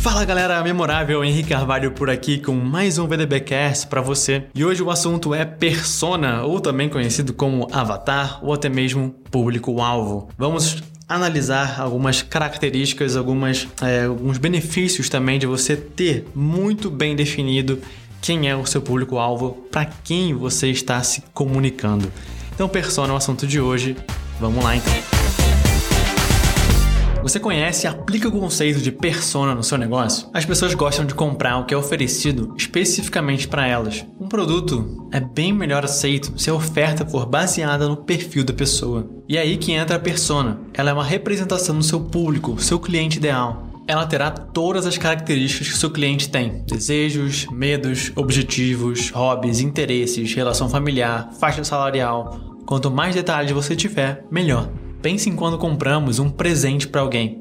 Fala galera memorável, Henrique Carvalho por aqui com mais um VDBcast para você. E hoje o assunto é persona, ou também conhecido como avatar, ou até mesmo público-alvo. Vamos analisar algumas características, algumas, é, alguns benefícios também de você ter muito bem definido quem é o seu público-alvo, para quem você está se comunicando. Então, persona é o assunto de hoje. Vamos lá então. Você conhece e aplica o conceito de persona no seu negócio? As pessoas gostam de comprar o que é oferecido especificamente para elas. Um produto é bem melhor aceito se a oferta for baseada no perfil da pessoa. E é aí que entra a persona. Ela é uma representação do seu público, seu cliente ideal ela terá todas as características que seu cliente tem: desejos, medos, objetivos, hobbies, interesses, relação familiar, faixa salarial. Quanto mais detalhes você tiver, melhor. Pense em quando compramos um presente para alguém.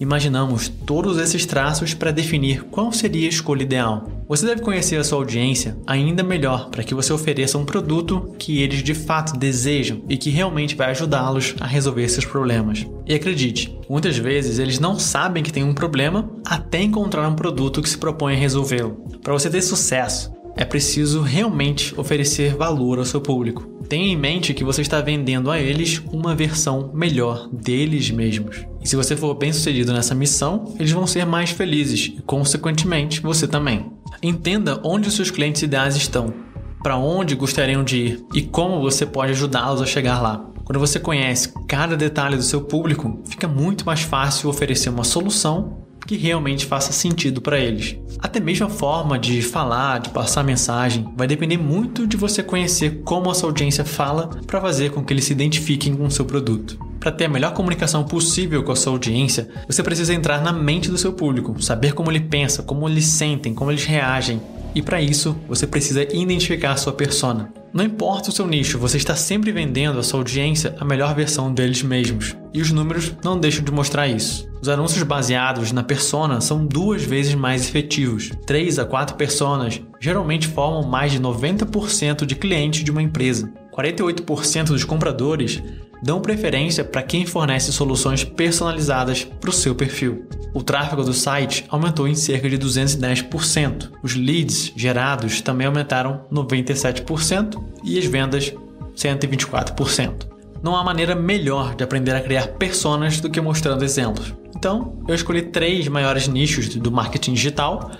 Imaginamos todos esses traços para definir qual seria a escolha ideal. Você deve conhecer a sua audiência ainda melhor para que você ofereça um produto que eles de fato desejam e que realmente vai ajudá-los a resolver seus problemas. E acredite, muitas vezes eles não sabem que tem um problema até encontrar um produto que se propõe a resolvê-lo. Para você ter sucesso, é preciso realmente oferecer valor ao seu público. Tenha em mente que você está vendendo a eles uma versão melhor deles mesmos. E se você for bem sucedido nessa missão, eles vão ser mais felizes e, consequentemente, você também. Entenda onde os seus clientes ideais estão, para onde gostariam de ir e como você pode ajudá-los a chegar lá. Quando você conhece cada detalhe do seu público, fica muito mais fácil oferecer uma solução que realmente faça sentido para eles. Até mesmo a forma de falar, de passar mensagem, vai depender muito de você conhecer como a sua audiência fala para fazer com que eles se identifiquem com o seu produto. Para ter a melhor comunicação possível com a sua audiência, você precisa entrar na mente do seu público, saber como ele pensa, como eles sentem, como eles reagem. E para isso, você precisa identificar a sua persona. Não importa o seu nicho, você está sempre vendendo à sua audiência a melhor versão deles mesmos. E os números não deixam de mostrar isso. Os anúncios baseados na persona são duas vezes mais efetivos. 3 a 4 personas geralmente formam mais de 90% de clientes de uma empresa. 48% dos compradores dão preferência para quem fornece soluções personalizadas para o seu perfil. O tráfego do site aumentou em cerca de 210%. Os leads gerados também aumentaram 97% e as vendas 124%. Não há maneira melhor de aprender a criar personas do que mostrando exemplos. Então, eu escolhi três maiores nichos do marketing digital: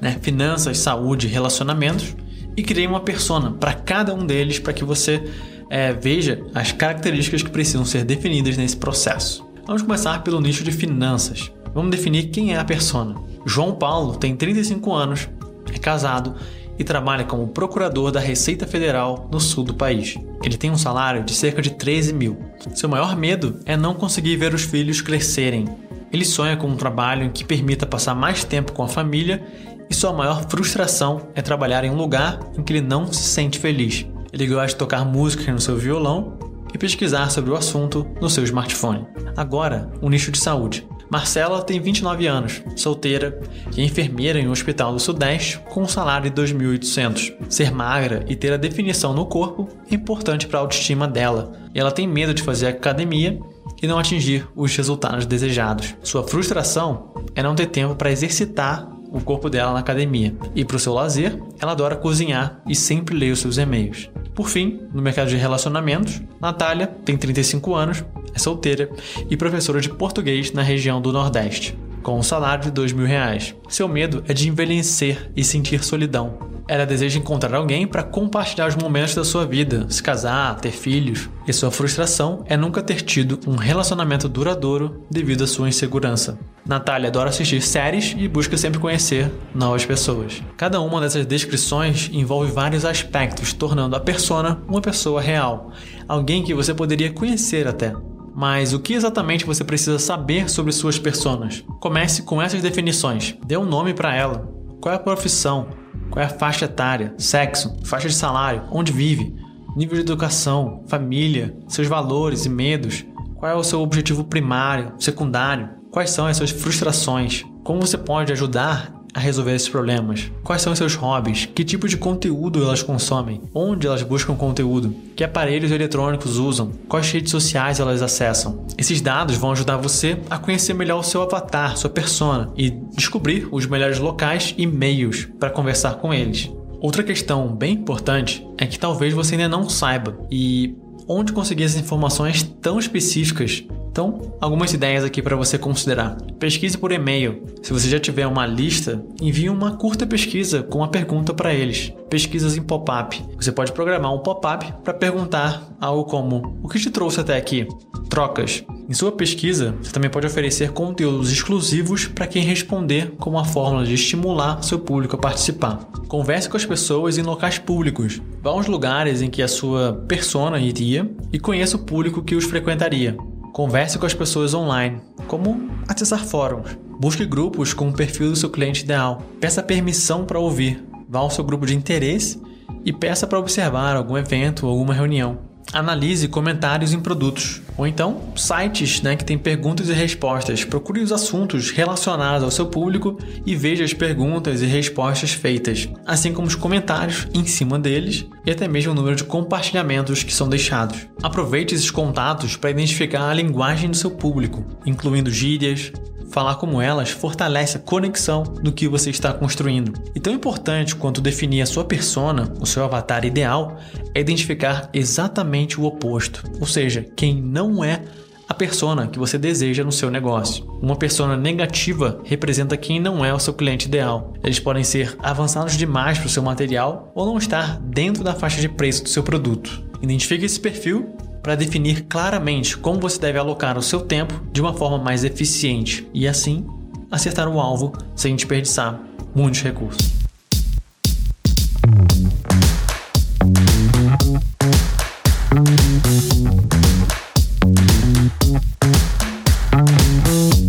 né? finanças, saúde relacionamentos, e criei uma persona para cada um deles para que você é, veja as características que precisam ser definidas nesse processo. Vamos começar pelo nicho de finanças. Vamos definir quem é a persona. João Paulo tem 35 anos, é casado e trabalha como procurador da Receita Federal no sul do país. Ele tem um salário de cerca de 13 mil. Seu maior medo é não conseguir ver os filhos crescerem. Ele sonha com um trabalho que permita passar mais tempo com a família e sua maior frustração é trabalhar em um lugar em que ele não se sente feliz. Ele gosta de tocar música no seu violão e pesquisar sobre o assunto no seu smartphone. Agora, o nicho de saúde. Marcela tem 29 anos, solteira e é enfermeira em um hospital do Sudeste com um salário de 2.800. Ser magra e ter a definição no corpo é importante para a autoestima dela, ela tem medo de fazer academia e não atingir os resultados desejados. Sua frustração é não ter tempo para exercitar o corpo dela na academia. E para o seu lazer, ela adora cozinhar e sempre lê os seus e-mails. Por fim, no mercado de relacionamentos, Natália tem 35 anos, é solteira e professora de português na região do Nordeste, com um salário de dois mil reais. Seu medo é de envelhecer e sentir solidão. Ela deseja encontrar alguém para compartilhar os momentos da sua vida, se casar, ter filhos, e sua frustração é nunca ter tido um relacionamento duradouro devido à sua insegurança. Natália adora assistir séries e busca sempre conhecer novas pessoas. Cada uma dessas descrições envolve vários aspectos, tornando a persona uma pessoa real, alguém que você poderia conhecer até. Mas o que exatamente você precisa saber sobre suas personas? Comece com essas definições. Dê um nome para ela. Qual é a profissão? Qual é a faixa etária, sexo, faixa de salário, onde vive, nível de educação, família, seus valores e medos, qual é o seu objetivo primário, secundário, quais são as suas frustrações, como você pode ajudar a resolver esses problemas? Quais são seus hobbies? Que tipo de conteúdo elas consomem? Onde elas buscam conteúdo? Que aparelhos eletrônicos usam? Quais redes sociais elas acessam? Esses dados vão ajudar você a conhecer melhor o seu avatar, sua persona e descobrir os melhores locais e meios para conversar com eles. Outra questão bem importante é que talvez você ainda não saiba e onde conseguir essas informações tão específicas então, algumas ideias aqui para você considerar. Pesquise por e-mail. Se você já tiver uma lista, envie uma curta pesquisa com uma pergunta para eles. Pesquisas em pop-up. Você pode programar um pop-up para perguntar algo como: O que te trouxe até aqui? Trocas. Em sua pesquisa, você também pode oferecer conteúdos exclusivos para quem responder com uma fórmula de estimular seu público a participar. Converse com as pessoas em locais públicos. Vá aos lugares em que a sua persona iria e conheça o público que os frequentaria. Converse com as pessoas online, como acessar fóruns. Busque grupos com o perfil do seu cliente ideal. Peça permissão para ouvir. Vá ao seu grupo de interesse e peça para observar algum evento ou alguma reunião analise comentários em produtos. Ou então, sites né, que têm perguntas e respostas. Procure os assuntos relacionados ao seu público e veja as perguntas e respostas feitas, assim como os comentários em cima deles e até mesmo o número de compartilhamentos que são deixados. Aproveite esses contatos para identificar a linguagem do seu público, incluindo gírias, Falar como elas fortalece a conexão do que você está construindo. E tão importante quanto definir a sua persona, o seu avatar ideal, é identificar exatamente o oposto, ou seja, quem não é a persona que você deseja no seu negócio. Uma persona negativa representa quem não é o seu cliente ideal. Eles podem ser avançados demais para o seu material ou não estar dentro da faixa de preço do seu produto. Identifique esse perfil para definir claramente como você deve alocar o seu tempo de uma forma mais eficiente e assim acertar o alvo sem desperdiçar muitos recursos.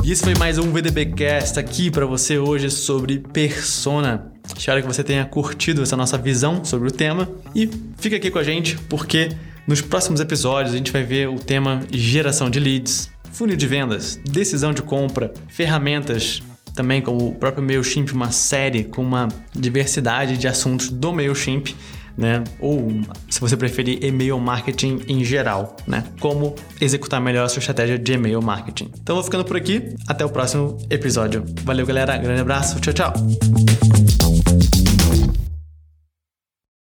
E esse foi mais um VDBcast aqui para você hoje sobre persona. Espero que você tenha curtido essa nossa visão sobre o tema e fica aqui com a gente porque nos próximos episódios, a gente vai ver o tema geração de leads, funil de vendas, decisão de compra, ferramentas, também como o próprio MailChimp, uma série com uma diversidade de assuntos do MailChimp, né? Ou, se você preferir, e-mail marketing em geral, né? Como executar melhor a sua estratégia de e-mail marketing. Então, vou ficando por aqui. Até o próximo episódio. Valeu, galera. Grande abraço. Tchau, tchau.